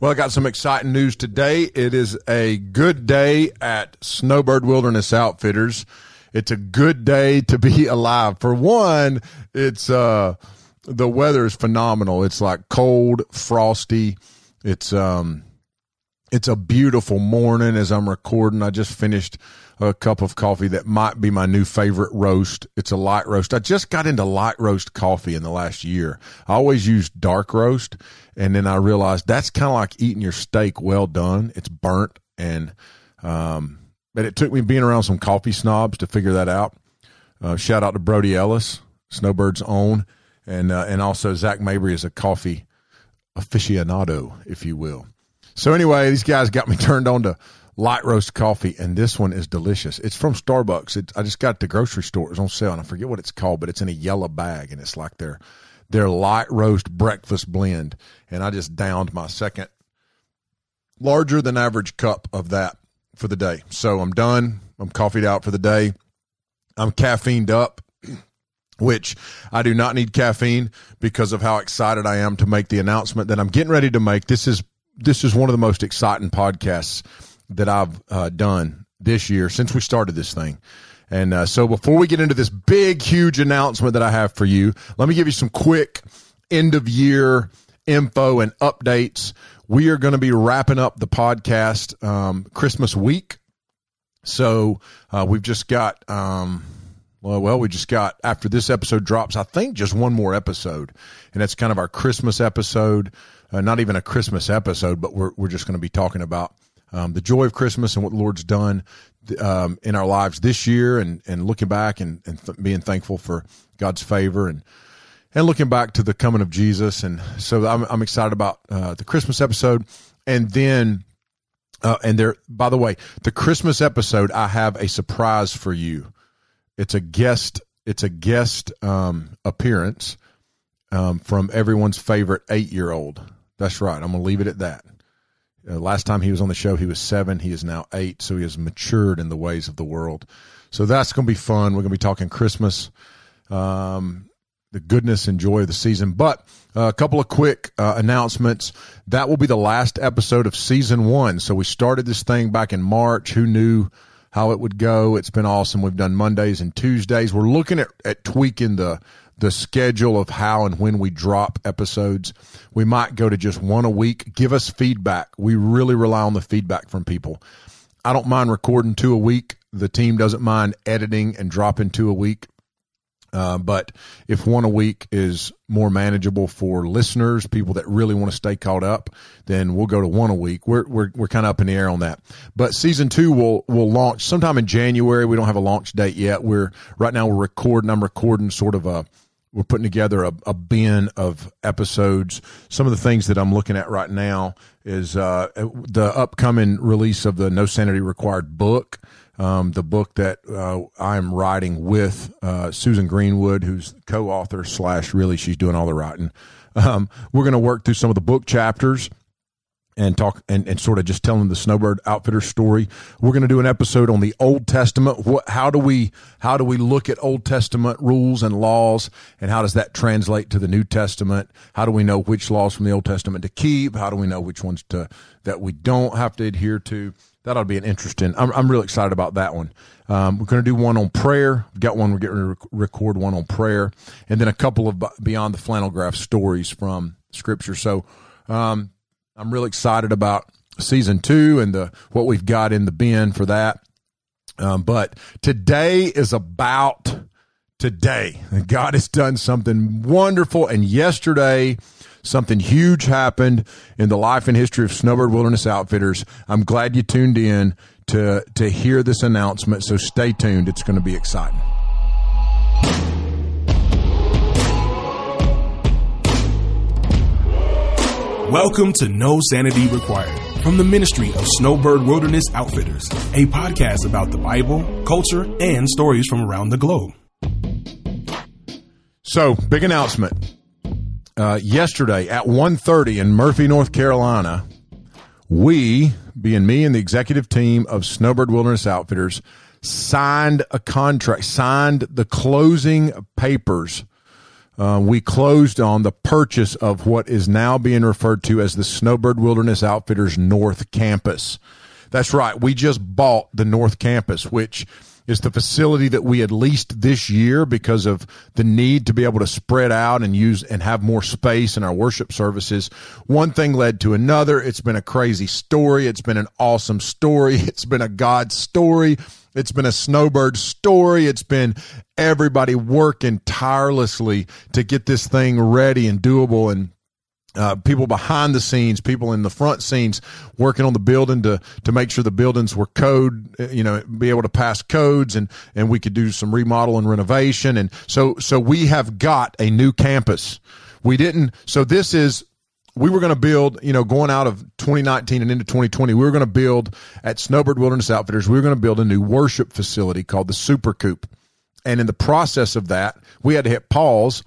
Well, I got some exciting news today. It is a good day at Snowbird Wilderness Outfitters. It's a good day to be alive. For one, it's uh the weather is phenomenal. It's like cold, frosty. It's um it's a beautiful morning as I'm recording. I just finished a cup of coffee that might be my new favorite roast. It's a light roast. I just got into light roast coffee in the last year. I always used dark roast, and then I realized that's kind of like eating your steak well done. It's burnt, and um, but it took me being around some coffee snobs to figure that out. Uh, shout out to Brody Ellis, Snowbird's own, and uh, and also Zach Mabry is a coffee aficionado, if you will. So anyway, these guys got me turned on to light roast coffee, and this one is delicious. It's from Starbucks. It, I just got at the grocery store. It was on sale, and I forget what it's called, but it's in a yellow bag, and it's like their their light roast breakfast blend. And I just downed my second larger than average cup of that for the day. So I'm done. I'm coffeeed out for the day. I'm caffeined up which I do not need caffeine because of how excited I am to make the announcement that I'm getting ready to make. This is this is one of the most exciting podcasts that I've uh, done this year since we started this thing. And uh, so before we get into this big, huge announcement that I have for you, let me give you some quick end of year info and updates. We are going to be wrapping up the podcast um, Christmas week. So uh, we've just got. Um, well, well, we just got after this episode drops, I think just one more episode, and that's kind of our Christmas episode. Uh, not even a Christmas episode, but we're we're just going to be talking about um, the joy of Christmas and what the Lord's done um, in our lives this year, and and looking back and and th- being thankful for God's favor and and looking back to the coming of Jesus. And so I'm I'm excited about uh, the Christmas episode, and then. Uh, and there, by the way, the Christmas episode, I have a surprise for you. It's a guest. It's a guest um, appearance um, from everyone's favorite eight-year-old. That's right. I'm gonna leave it at that. Uh, last time he was on the show, he was seven. He is now eight, so he has matured in the ways of the world. So that's going to be fun. We're going to be talking Christmas, um, the goodness and joy of the season. But uh, a couple of quick uh, announcements. That will be the last episode of season one. So we started this thing back in March. Who knew? how it would go. It's been awesome. We've done Mondays and Tuesdays. We're looking at, at tweaking the the schedule of how and when we drop episodes. We might go to just one a week. Give us feedback. We really rely on the feedback from people. I don't mind recording two a week. The team doesn't mind editing and dropping two a week. Uh, but if one a week is more manageable for listeners, people that really want to stay caught up, then we'll go to one a week. We're we're we're kind of up in the air on that. But season two will will launch sometime in January. We don't have a launch date yet. We're right now we're recording. I'm recording sort of a we're putting together a, a bin of episodes. Some of the things that I'm looking at right now is uh, the upcoming release of the No Sanity Required book um, the book that uh, I'm writing with uh, Susan Greenwood, who's co-author slash really she's doing all the writing. Um, we're going to work through some of the book chapters and talk and, and sort of just telling the Snowbird Outfitter story. We're going to do an episode on the Old Testament. What, how do we how do we look at Old Testament rules and laws, and how does that translate to the New Testament? How do we know which laws from the Old Testament to keep? How do we know which ones to that we don't have to adhere to? that'll be an interesting. I'm I'm really excited about that one. Um, we're going to do one on prayer. We've got one. We're getting to record one on prayer, and then a couple of beyond the flannel graph stories from Scripture. So um, I'm really excited about season two and the what we've got in the bin for that. Um, but today is about today. God has done something wonderful, and yesterday Something huge happened in the life and history of Snowbird Wilderness Outfitters. I'm glad you tuned in to, to hear this announcement. So stay tuned. It's going to be exciting. Welcome to No Sanity Required from the ministry of Snowbird Wilderness Outfitters, a podcast about the Bible, culture, and stories from around the globe. So, big announcement uh, yesterday at 1.30 in Murphy, North Carolina, we, being me and the executive team of Snowbird Wilderness Outfitters, signed a contract, signed the closing papers uh, we closed on the purchase of what is now being referred to as the Snowbird Wilderness Outfitters North Campus. That's right. We just bought the North Campus, which is the facility that we had leased this year because of the need to be able to spread out and use and have more space in our worship services. One thing led to another. It's been a crazy story. It's been an awesome story. It's been a God story. It's been a snowbird story. It's been everybody working tirelessly to get this thing ready and doable. And uh, people behind the scenes, people in the front scenes working on the building to to make sure the buildings were code, uh, you know, be able to pass codes and and we could do some remodel and renovation. And so so we have got a new campus. We didn't. So this is we were going to build, you know, going out of 2019 and into 2020, we were going to build at Snowbird Wilderness Outfitters, we were going to build a new worship facility called the Super Coop. And in the process of that, we had to hit pause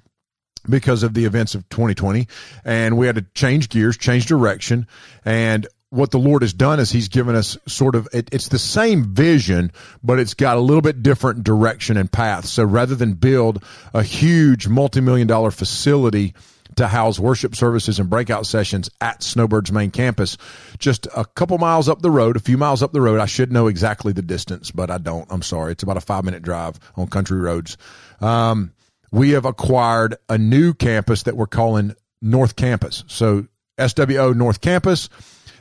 because of the events of 2020 and we had to change gears change direction and what the lord has done is he's given us sort of it, it's the same vision but it's got a little bit different direction and path so rather than build a huge multi-million dollar facility to house worship services and breakout sessions at Snowbird's main campus. Just a couple miles up the road, a few miles up the road. I should know exactly the distance, but I don't. I'm sorry. It's about a five minute drive on country roads. Um, we have acquired a new campus that we're calling North Campus. So SWO North Campus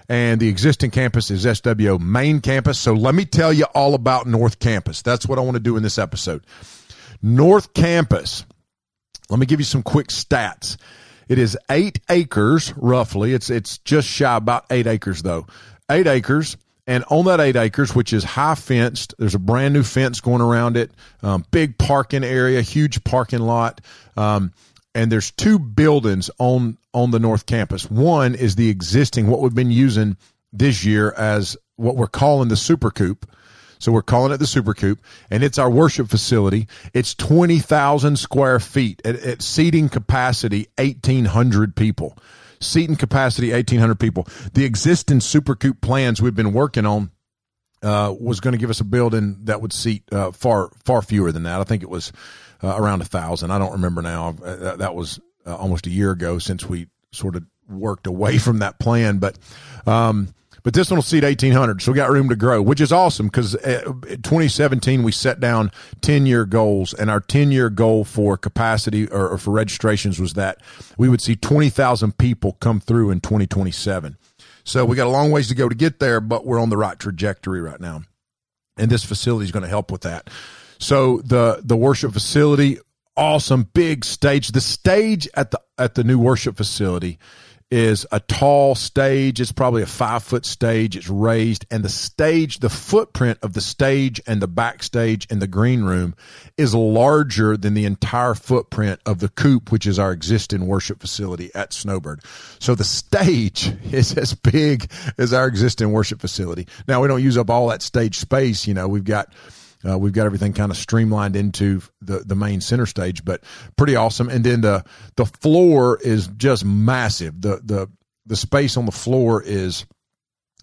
and the existing campus is SWO Main Campus. So let me tell you all about North Campus. That's what I want to do in this episode. North Campus. Let me give you some quick stats. It is eight acres roughly. It's it's just shy about eight acres though. Eight acres. And on that eight acres, which is high fenced, there's a brand new fence going around it, um, big parking area, huge parking lot. Um, and there's two buildings on on the north campus. One is the existing, what we've been using this year as what we're calling the super coop. So we're calling it the super coop and it's our worship facility. It's 20,000 square feet at, at seating capacity, 1800 people seating capacity 1,800 people. The existing Super Coop plans we've been working on uh, was going to give us a building that would seat uh, far far fewer than that. I think it was uh, around a thousand. I don't remember now. Uh, that was uh, almost a year ago since we sort of worked away from that plan, but. Um, but this one will seat 1,800, so we got room to grow, which is awesome because uh, 2017 we set down 10 year goals, and our 10 year goal for capacity or, or for registrations was that we would see 20,000 people come through in 2027. So we got a long ways to go to get there, but we're on the right trajectory right now, and this facility is going to help with that. So the the worship facility, awesome big stage. The stage at the at the new worship facility is a tall stage. It's probably a five foot stage. It's raised, and the stage, the footprint of the stage and the backstage and the green room is larger than the entire footprint of the coop, which is our existing worship facility at Snowbird. So the stage is as big as our existing worship facility. Now we don't use up all that stage space. You know, we've got uh, we've got everything kind of streamlined into the, the main center stage, but pretty awesome. And then the the floor is just massive. The the the space on the floor is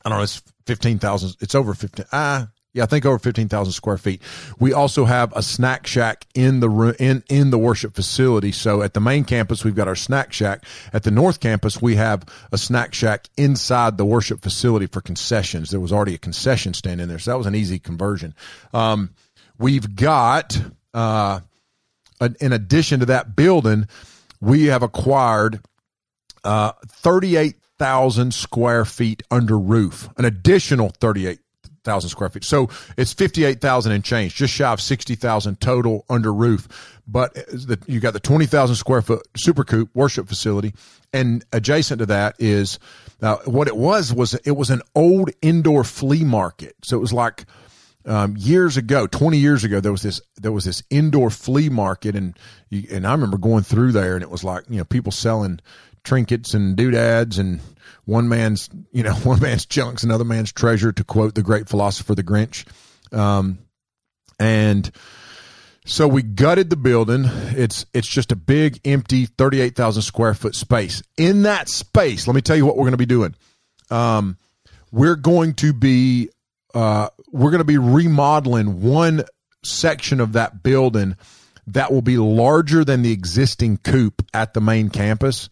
I don't know, it's fifteen thousand. It's over fifteen. Ah, yeah, I think over fifteen thousand square feet. We also have a snack shack in the room in in the worship facility. So at the main campus, we've got our snack shack. At the north campus, we have a snack shack inside the worship facility for concessions. There was already a concession stand in there, so that was an easy conversion. Um, we've got uh, in addition to that building, we have acquired uh, thirty eight thousand square feet under roof, an additional thirty eight thousand square feet. So it's fifty eight thousand and change, just shy of sixty thousand total under roof. But the, you got the twenty thousand square foot super coop worship facility, and adjacent to that is uh, what it was was it was an old indoor flea market. So it was like um, years ago, 20 years ago, there was this, there was this indoor flea market and, you, and I remember going through there and it was like, you know, people selling trinkets and doodads and one man's, you know, one man's junk's another man's treasure, to quote the great philosopher, the Grinch. Um, and so we gutted the building. It's it's just a big, empty, thirty-eight thousand square foot space. In that space, let me tell you what we're going to be doing. Um, we're going to be uh, we're going to be remodeling one section of that building that will be larger than the existing coop at the main campus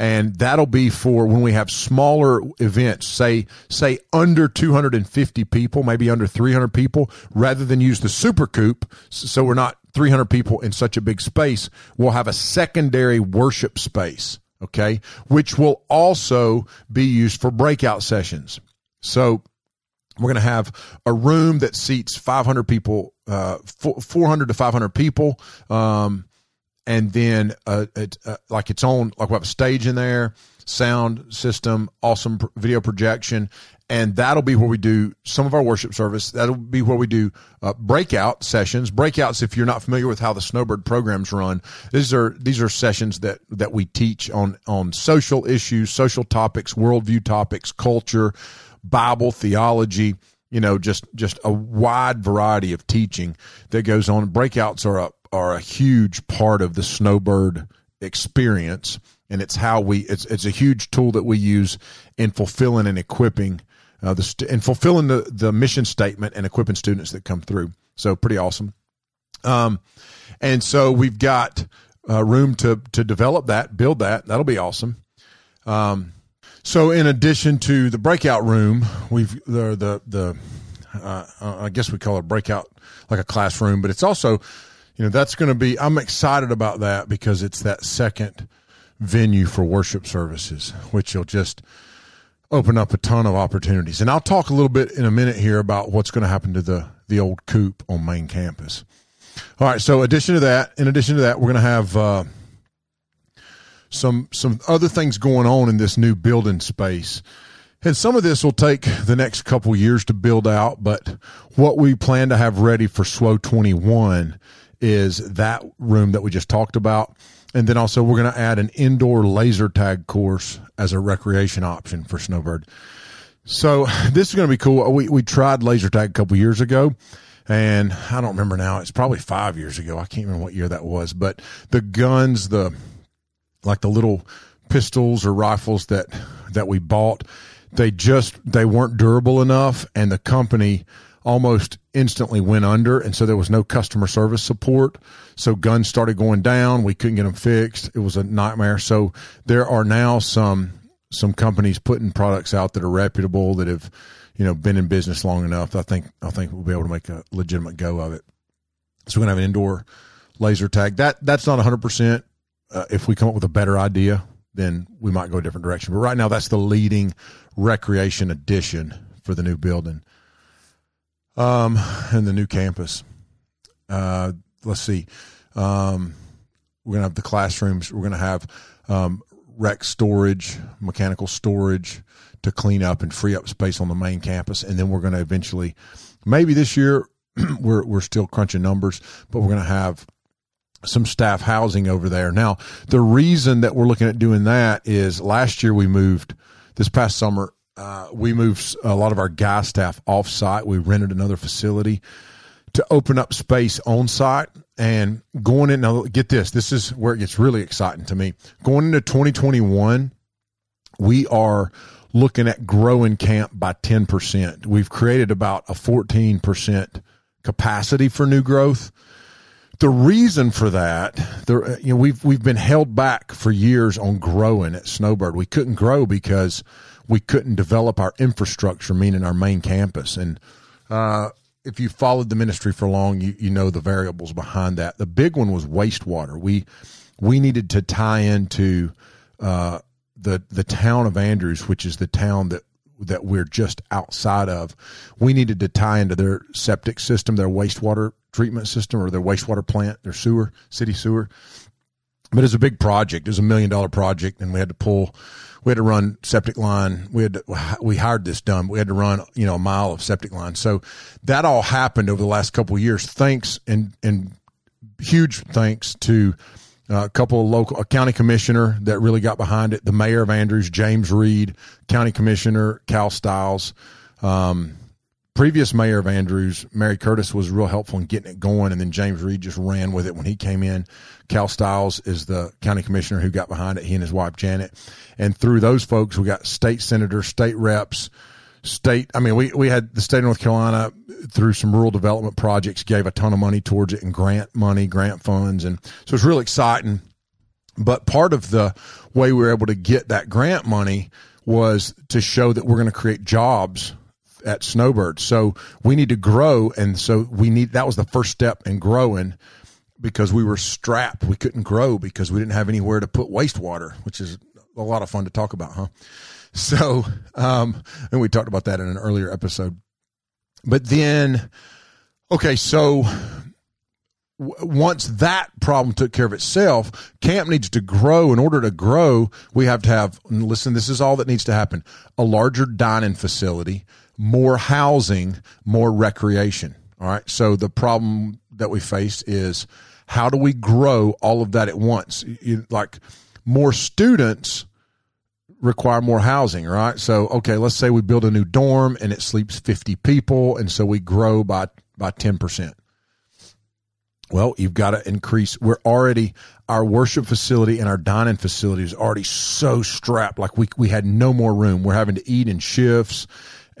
and that'll be for when we have smaller events say say under 250 people maybe under 300 people rather than use the super coop so we're not 300 people in such a big space we'll have a secondary worship space okay which will also be used for breakout sessions so we're going to have a room that seats 500 people, uh, 400 to 500 people. Um, and then uh, it, uh, like its own, like we have a stage in there, sound system, awesome video projection, and that'll be where we do some of our worship service. That'll be where we do uh, breakout sessions. Breakouts, if you're not familiar with how the Snowbird programs run, these are these are sessions that that we teach on on social issues, social topics, worldview topics, culture. Bible theology, you know, just just a wide variety of teaching that goes on. Breakouts are a are a huge part of the Snowbird experience, and it's how we it's it's a huge tool that we use in fulfilling and equipping uh, the st- and fulfilling the the mission statement and equipping students that come through. So pretty awesome. Um, and so we've got uh, room to to develop that, build that. That'll be awesome. Um, so, in addition to the breakout room, we've the the the uh, I guess we call it breakout like a classroom, but it's also, you know, that's going to be. I'm excited about that because it's that second venue for worship services, which will just open up a ton of opportunities. And I'll talk a little bit in a minute here about what's going to happen to the the old coop on main campus. All right. So, addition to that, in addition to that, we're going to have. Uh, some some other things going on in this new building space. And some of this will take the next couple years to build out, but what we plan to have ready for SWO 21 is that room that we just talked about. And then also we're going to add an indoor laser tag course as a recreation option for Snowbird. So this is going to be cool. We, we tried laser tag a couple years ago and I don't remember now. It's probably five years ago. I can't remember what year that was, but the guns, the, like the little pistols or rifles that that we bought they just they weren't durable enough and the company almost instantly went under and so there was no customer service support. So guns started going down. We couldn't get them fixed. It was a nightmare. So there are now some some companies putting products out that are reputable that have you know been in business long enough. I think i think we'll be able to make a legitimate go of it. So we're going to have an indoor laser tag. That that's not 100% uh, if we come up with a better idea, then we might go a different direction. But right now, that's the leading recreation addition for the new building um, and the new campus. Uh, let's see. Um, we're going to have the classrooms. We're going to have um, rec storage, mechanical storage to clean up and free up space on the main campus. And then we're going to eventually, maybe this year, we're, we're still crunching numbers, but we're going to have some staff housing over there. Now, the reason that we're looking at doing that is last year we moved this past summer. Uh, we moved a lot of our guy staff off site. We rented another facility to open up space on site and going in. Now, get this. This is where it gets really exciting to me. Going into 2021, we are looking at growing camp by 10%. We've created about a 14% capacity for new growth the reason for that, there, you know, we've we've been held back for years on growing at Snowbird. We couldn't grow because we couldn't develop our infrastructure, meaning our main campus. And uh, if you followed the ministry for long, you you know the variables behind that. The big one was wastewater. We we needed to tie into uh, the the town of Andrews, which is the town that that we're just outside of. We needed to tie into their septic system, their wastewater treatment system or their wastewater plant, their sewer, city sewer. But it's a big project. It was a million dollar project, and we had to pull. We had to run septic line. We had to, we hired this done. We had to run you know a mile of septic line. So that all happened over the last couple of years. Thanks and and huge thanks to uh, a couple of local, a county commissioner that really got behind it. The mayor of Andrews, James Reed, county commissioner Cal Stiles, um, previous mayor of Andrews, Mary Curtis, was real helpful in getting it going, and then James Reed just ran with it when he came in. Cal Stiles is the county commissioner who got behind it. He and his wife Janet, and through those folks, we got state senators, state reps, state. I mean, we we had the state of North Carolina through some rural development projects gave a ton of money towards it and grant money, grant funds, and so it's really exciting. But part of the way we were able to get that grant money was to show that we're going to create jobs at Snowbird. So we need to grow, and so we need that was the first step in growing because we were strapped. We couldn't grow because we didn't have anywhere to put wastewater, which is a lot of fun to talk about, huh? So, um, and we talked about that in an earlier episode. But then, okay, so once that problem took care of itself, camp needs to grow. In order to grow, we have to have, listen, this is all that needs to happen a larger dining facility, more housing, more recreation. All right. So the problem that we face is how do we grow all of that at once? You, like more students require more housing, right? So, okay, let's say we build a new dorm and it sleeps 50 people. And so we grow by, by 10%. Well, you've got to increase. We're already our worship facility and our dining facility is already so strapped. Like we we had no more room. We're having to eat in shifts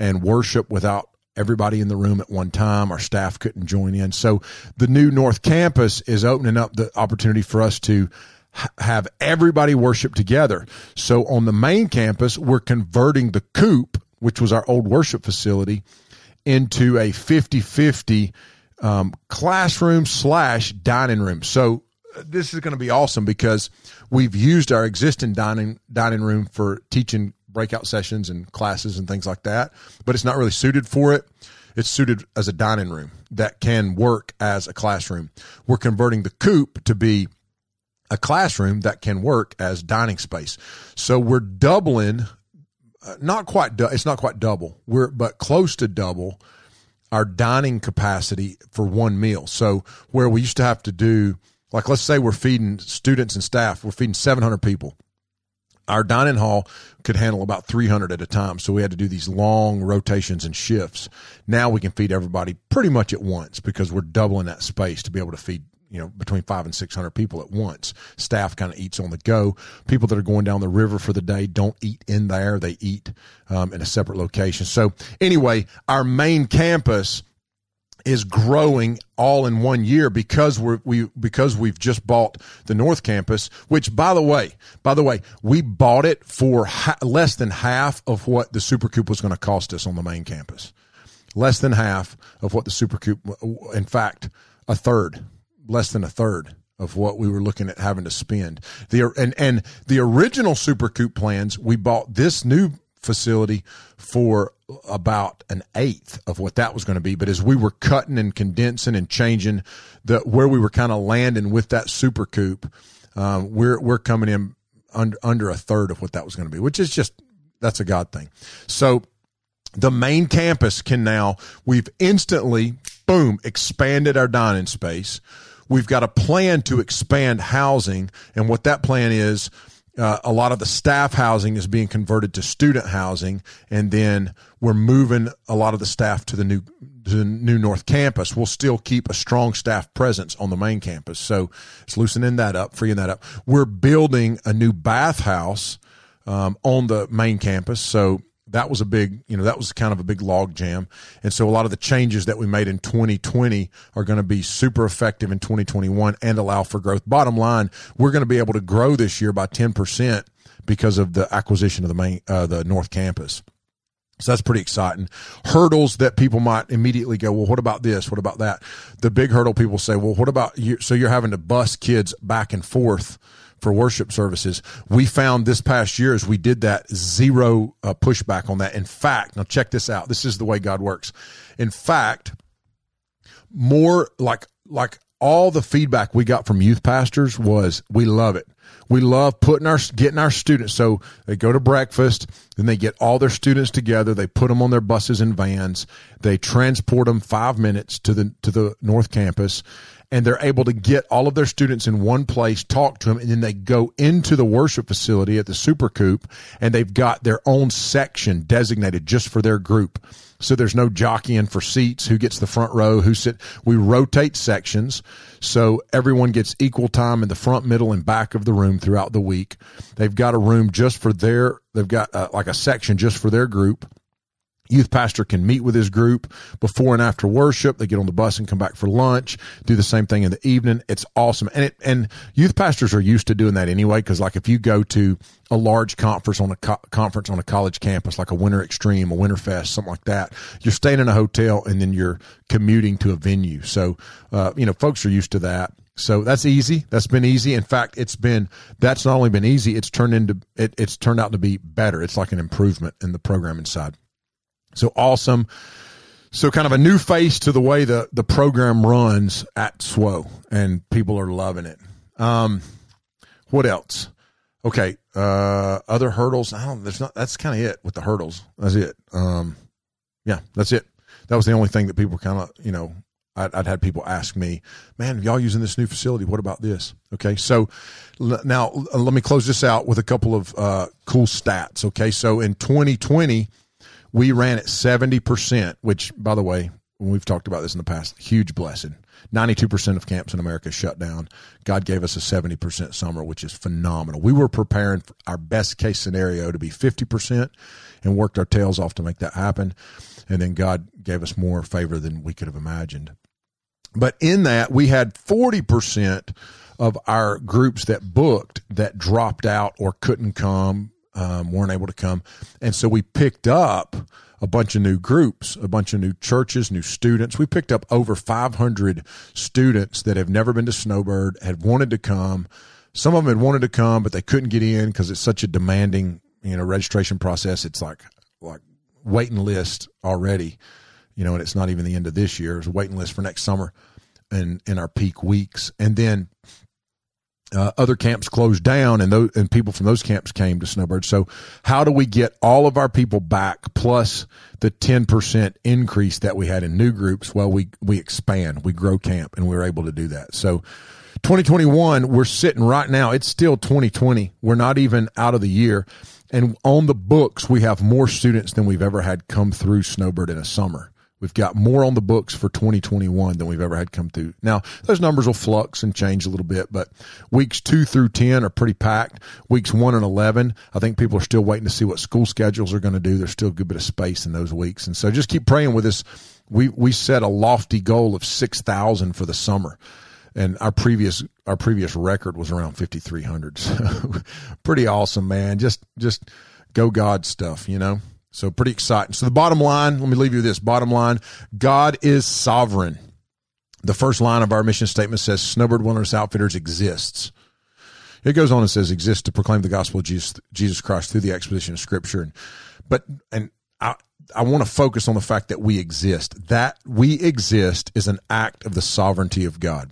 and worship without everybody in the room at one time. Our staff couldn't join in. So the new North Campus is opening up the opportunity for us to have everybody worship together. So on the main campus, we're converting the coop, which was our old worship facility, into a 50 50 um, classroom slash dining room. So uh, this is going to be awesome because we've used our existing dining dining room for teaching breakout sessions and classes and things like that, but it's not really suited for it. It's suited as a dining room that can work as a classroom. We're converting the coop to be a classroom that can work as dining space. So we're doubling, uh, not quite, du- it's not quite double, we're but close to double our dining capacity for one meal. So where we used to have to do, like, let's say we're feeding students and staff, we're feeding 700 people. Our dining hall could handle about 300 at a time. So we had to do these long rotations and shifts. Now we can feed everybody pretty much at once because we're doubling that space to be able to feed you know between five and six hundred people at once. Staff kind of eats on the go. People that are going down the river for the day don't eat in there; they eat um, in a separate location. So anyway, our main campus is growing all in one year because we're we because we've just bought the North Campus. Which, by the way, by the way, we bought it for ha- less than half of what the Super Coop was going to cost us on the main campus. Less than half of what the Super Coop. In fact, a third less than a third of what we were looking at having to spend. The and and the original Super Coop plans, we bought this new facility for about an eighth of what that was going to be. But as we were cutting and condensing and changing the where we were kind of landing with that Super Coop, um, we're we're coming in under under a third of what that was going to be, which is just that's a God thing. So the main campus can now we've instantly boom expanded our dining space We've got a plan to expand housing, and what that plan is, uh, a lot of the staff housing is being converted to student housing, and then we're moving a lot of the staff to the new to the new North Campus. We'll still keep a strong staff presence on the main campus, so it's loosening that up, freeing that up. We're building a new bathhouse um, on the main campus, so that was a big, you know, that was kind of a big log jam. And so a lot of the changes that we made in 2020 are going to be super effective in 2021 and allow for growth. Bottom line, we're going to be able to grow this year by 10% because of the acquisition of the main, uh, the North Campus. So that's pretty exciting. Hurdles that people might immediately go, well, what about this? What about that? The big hurdle people say, well, what about you? So you're having to bus kids back and forth for worship services. We found this past year as we did that zero uh, pushback on that. In fact, now check this out. This is the way God works. In fact, more like like all the feedback we got from youth pastors was we love it. We love putting our getting our students. So they go to breakfast, then they get all their students together. They put them on their buses and vans. They transport them five minutes to the to the North Campus, and they're able to get all of their students in one place, talk to them, and then they go into the worship facility at the Super Coop, and they've got their own section designated just for their group. So there's no jockeying for seats, who gets the front row, who sit. We rotate sections, so everyone gets equal time in the front, middle, and back of the room throughout the week. They've got a room just for their. They've got uh, like a section just for their group youth pastor can meet with his group before and after worship they get on the bus and come back for lunch do the same thing in the evening it's awesome and it and youth pastors are used to doing that anyway because like if you go to a large conference on a co- conference on a college campus like a winter extreme a winter fest something like that you're staying in a hotel and then you're commuting to a venue so uh, you know folks are used to that so that's easy. That's been easy. In fact, it's been that's not only been easy, it's turned into it, it's turned out to be better. It's like an improvement in the programming side. So awesome. So kind of a new face to the way the, the program runs at SWO and people are loving it. Um, what else? Okay. Uh, other hurdles. I don't, there's not, that's kind of it with the hurdles. That's it. Um, yeah, that's it. That was the only thing that people kind of, you know, I'd, I'd, had people ask me, man, y'all using this new facility? What about this? Okay. So l- now let me close this out with a couple of, uh, cool stats. Okay. So in 2020, we ran at 70%, which, by the way, we've talked about this in the past, huge blessing. 92% of camps in America shut down. God gave us a 70% summer, which is phenomenal. We were preparing our best case scenario to be 50% and worked our tails off to make that happen. And then God gave us more favor than we could have imagined. But in that, we had 40% of our groups that booked that dropped out or couldn't come um, weren't able to come. And so we picked up a bunch of new groups, a bunch of new churches, new students. We picked up over 500 students that have never been to Snowbird, had wanted to come. Some of them had wanted to come, but they couldn't get in because it's such a demanding, you know, registration process. It's like like waiting list already, you know, and it's not even the end of this year. It's a waiting list for next summer and in our peak weeks. And then uh, other camps closed down and those and people from those camps came to Snowbird. So how do we get all of our people back plus the 10% increase that we had in new groups? Well, we, we expand, we grow camp and we're able to do that. So 2021, we're sitting right now. It's still 2020. We're not even out of the year. And on the books, we have more students than we've ever had come through Snowbird in a summer. We've got more on the books for 2021 than we've ever had come through. Now, those numbers will flux and change a little bit, but weeks two through 10 are pretty packed. Weeks one and 11, I think people are still waiting to see what school schedules are going to do. There's still a good bit of space in those weeks. And so just keep praying with us. We, we set a lofty goal of 6,000 for the summer. And our previous, our previous record was around 5,300. So pretty awesome, man. Just, just go God stuff, you know? So pretty exciting. So the bottom line, let me leave you with this. Bottom line, God is sovereign. The first line of our mission statement says Snowbird Wilderness Outfitters exists. It goes on and says exists to proclaim the gospel of Jesus, Jesus Christ through the exposition of scripture. And, but, and I, I want to focus on the fact that we exist. That we exist is an act of the sovereignty of God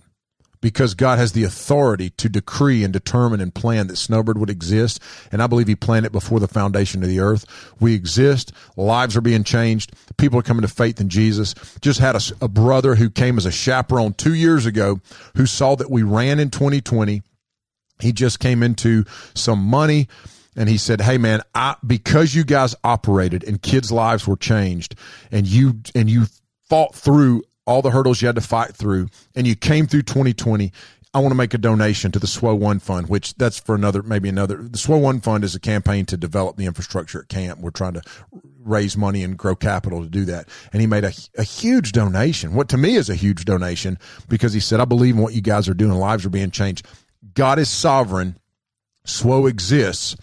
because God has the authority to decree and determine and plan that Snowbird would exist. And I believe He planned it before the foundation of the earth. We exist. Lives are being changed. People are coming to faith in Jesus. Just had a, a brother who came as a chaperone two years ago who saw that we ran in 2020. He just came into some money and he said, "Hey man, I because you guys operated and kids' lives were changed and you and you fought through all the hurdles you had to fight through, and you came through 2020. I want to make a donation to the SWO One Fund, which that's for another, maybe another. The SWO One Fund is a campaign to develop the infrastructure at camp. We're trying to raise money and grow capital to do that. And he made a, a huge donation, what to me is a huge donation because he said, I believe in what you guys are doing. Lives are being changed. God is sovereign. SWO exists.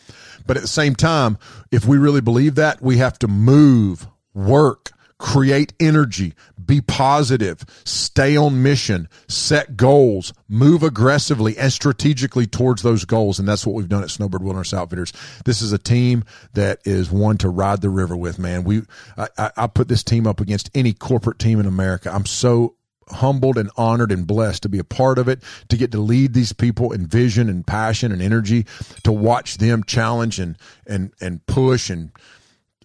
But at the same time, if we really believe that, we have to move, work, create energy, be positive, stay on mission, set goals, move aggressively and strategically towards those goals. And that's what we've done at Snowbird Wilderness Outfitters. This is a team that is one to ride the river with, man. We, I, I put this team up against any corporate team in America. I'm so humbled and honored and blessed to be a part of it, to get to lead these people in vision and passion and energy, to watch them challenge and, and, and push and,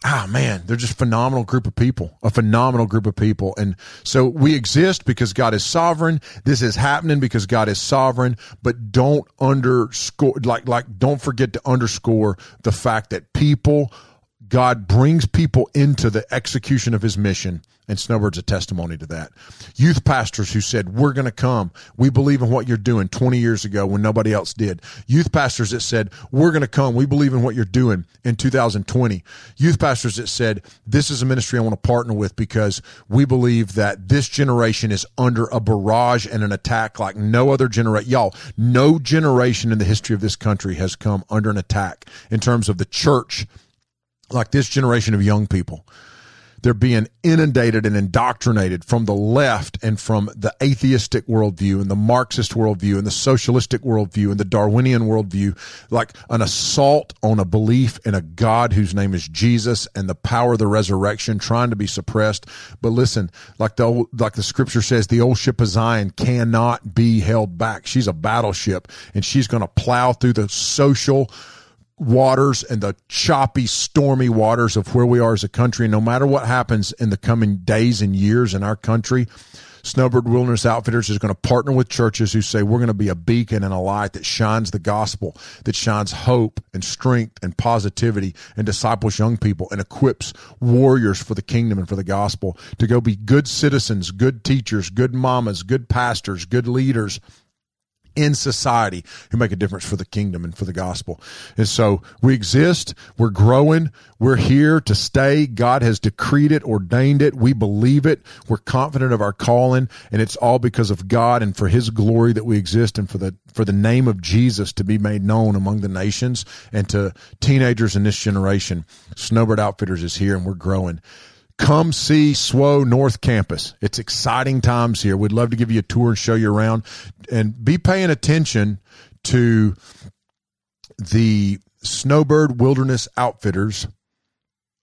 ah man they're just phenomenal group of people a phenomenal group of people. And so we exist because god is sovereign. This is happening because god is sovereign. But don't underscore like like don't forget to underscore the fact that people God brings people into the execution of his mission. And Snowbird's a testimony to that. Youth pastors who said, We're going to come. We believe in what you're doing 20 years ago when nobody else did. Youth pastors that said, We're going to come. We believe in what you're doing in 2020. Youth pastors that said, This is a ministry I want to partner with because we believe that this generation is under a barrage and an attack like no other generation. Y'all, no generation in the history of this country has come under an attack in terms of the church like this generation of young people. They're being inundated and indoctrinated from the left and from the atheistic worldview and the Marxist worldview and the socialistic worldview and the Darwinian worldview, like an assault on a belief in a God whose name is Jesus and the power of the resurrection trying to be suppressed. But listen, like the old, like the scripture says, the old ship of Zion cannot be held back. She's a battleship and she's going to plow through the social waters and the choppy, stormy waters of where we are as a country. No matter what happens in the coming days and years in our country, Snowbird Wilderness Outfitters is going to partner with churches who say we're going to be a beacon and a light that shines the gospel, that shines hope and strength and positivity and disciples young people and equips warriors for the kingdom and for the gospel to go be good citizens, good teachers, good mamas, good pastors, good leaders in society who make a difference for the kingdom and for the gospel. And so we exist, we're growing, we're here to stay. God has decreed it, ordained it. We believe it. We're confident of our calling, and it's all because of God and for his glory that we exist and for the for the name of Jesus to be made known among the nations and to teenagers in this generation. Snowbird Outfitters is here and we're growing come see SWO North Campus. It's exciting times here. We'd love to give you a tour and show you around and be paying attention to the Snowbird Wilderness Outfitters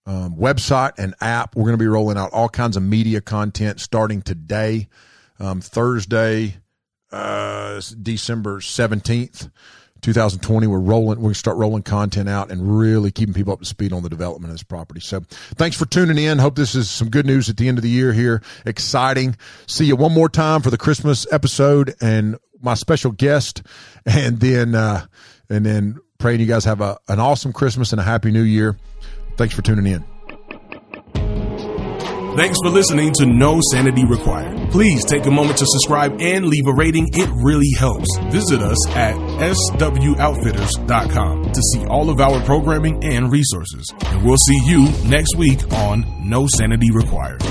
um, website and app. We're going to be rolling out all kinds of media content starting today, um, Thursday, uh, December 17th. 2020 we're rolling We're going to start rolling content out and really keeping people up to speed on the development of this property. So thanks for tuning in. Hope this is some good news at the end of the year here. Exciting. See you one more time for the christmas episode and my special guest and then uh and then praying you guys have a, an awesome christmas and a happy new year. Thanks for tuning in Thanks for listening to No Sanity Required. Please take a moment to subscribe and leave a rating. It really helps. Visit us at swoutfitters.com to see all of our programming and resources. And we'll see you next week on No Sanity Required.